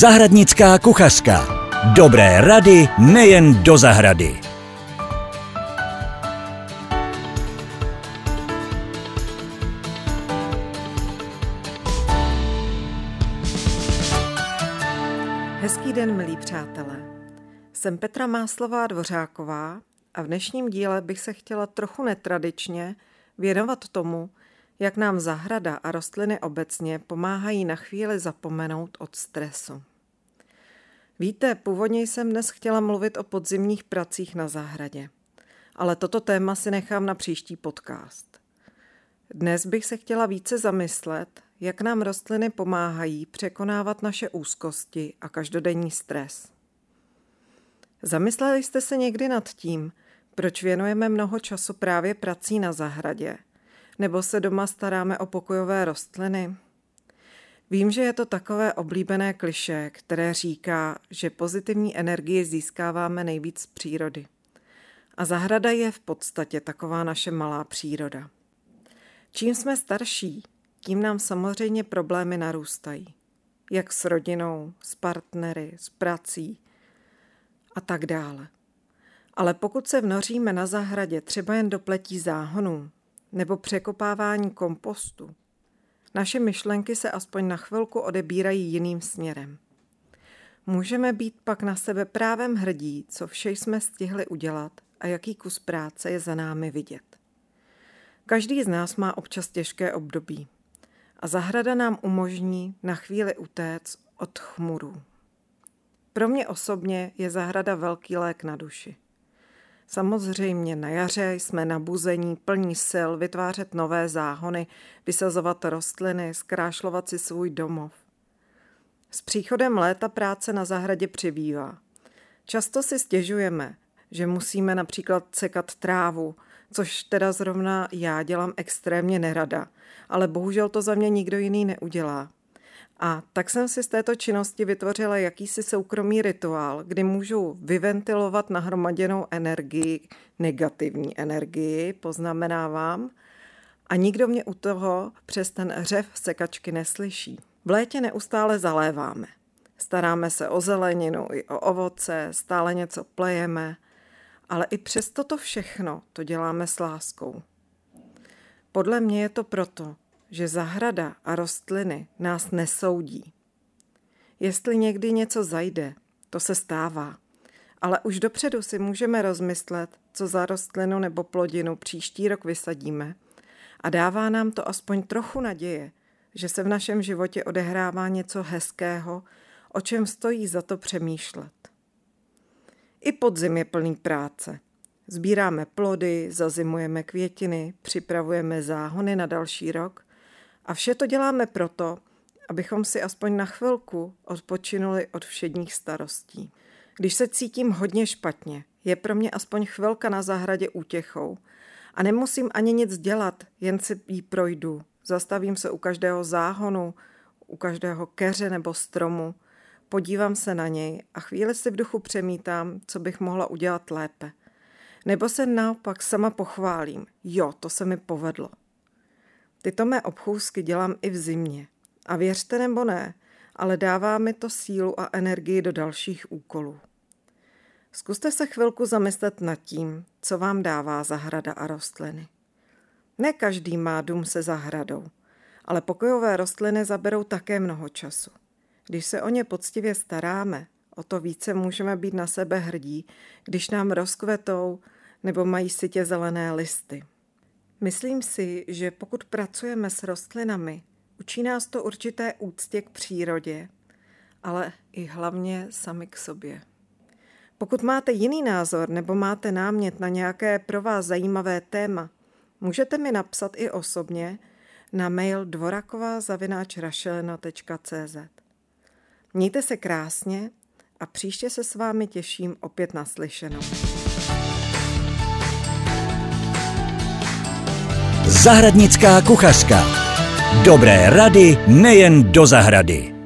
Zahradnická kuchařka. Dobré rady nejen do zahrady. Hezký den, milí přátelé. Jsem Petra Máslová Dvořáková a v dnešním díle bych se chtěla trochu netradičně věnovat tomu, jak nám zahrada a rostliny obecně pomáhají na chvíli zapomenout od stresu. Víte, původně jsem dnes chtěla mluvit o podzimních pracích na zahradě, ale toto téma si nechám na příští podcast. Dnes bych se chtěla více zamyslet, jak nám rostliny pomáhají překonávat naše úzkosti a každodenní stres. Zamysleli jste se někdy nad tím, proč věnujeme mnoho času právě prací na zahradě – nebo se doma staráme o pokojové rostliny? Vím, že je to takové oblíbené kliše, které říká, že pozitivní energii získáváme nejvíc z přírody. A zahrada je v podstatě taková naše malá příroda. Čím jsme starší, tím nám samozřejmě problémy narůstají. Jak s rodinou, s partnery, s prací a tak dále. Ale pokud se vnoříme na zahradě třeba jen do pletí záhonů, nebo překopávání kompostu, naše myšlenky se aspoň na chvilku odebírají jiným směrem. Můžeme být pak na sebe právem hrdí, co vše jsme stihli udělat a jaký kus práce je za námi vidět. Každý z nás má občas těžké období a zahrada nám umožní na chvíli utéct od chmurů. Pro mě osobně je zahrada velký lék na duši. Samozřejmě na jaře jsme nabuzení plní sil vytvářet nové záhony, vysazovat rostliny, zkrášlovat si svůj domov. S příchodem léta práce na zahradě přibývá. Často si stěžujeme, že musíme například cekat trávu, což teda zrovna já dělám extrémně nerada, ale bohužel to za mě nikdo jiný neudělá. A tak jsem si z této činnosti vytvořila jakýsi soukromý rituál, kdy můžu vyventilovat nahromaděnou energii, negativní energii, poznamenávám, a nikdo mě u toho přes ten řev sekačky neslyší. V létě neustále zaléváme. Staráme se o zeleninu i o ovoce, stále něco plejeme, ale i přes toto všechno to děláme s láskou. Podle mě je to proto, že zahrada a rostliny nás nesoudí. Jestli někdy něco zajde, to se stává. Ale už dopředu si můžeme rozmyslet, co za rostlinu nebo plodinu příští rok vysadíme a dává nám to aspoň trochu naděje, že se v našem životě odehrává něco hezkého, o čem stojí za to přemýšlet. I podzim je plný práce. Sbíráme plody, zazimujeme květiny, připravujeme záhony na další rok a vše to děláme proto, abychom si aspoň na chvilku odpočinuli od všedních starostí. Když se cítím hodně špatně, je pro mě aspoň chvilka na zahradě útěchou a nemusím ani nic dělat, jen si jí projdu. Zastavím se u každého záhonu, u každého keře nebo stromu, podívám se na něj a chvíli si v duchu přemítám, co bych mohla udělat lépe. Nebo se naopak sama pochválím, jo, to se mi povedlo. Tyto mé obchůzky dělám i v zimě. A věřte nebo ne, ale dává mi to sílu a energii do dalších úkolů. Zkuste se chvilku zamyslet nad tím, co vám dává zahrada a rostliny. Ne každý má dům se zahradou, ale pokojové rostliny zaberou také mnoho času. Když se o ně poctivě staráme, o to více můžeme být na sebe hrdí, když nám rozkvetou nebo mají sytě zelené listy. Myslím si, že pokud pracujeme s rostlinami, učí nás to určité úctě k přírodě, ale i hlavně sami k sobě. Pokud máte jiný názor nebo máte námět na nějaké pro vás zajímavé téma, můžete mi napsat i osobně na mail dvorakova.cz. Mějte se krásně a příště se s vámi těším opět naslyšenou. Zahradnická kuchařka. Dobré rady nejen do zahrady.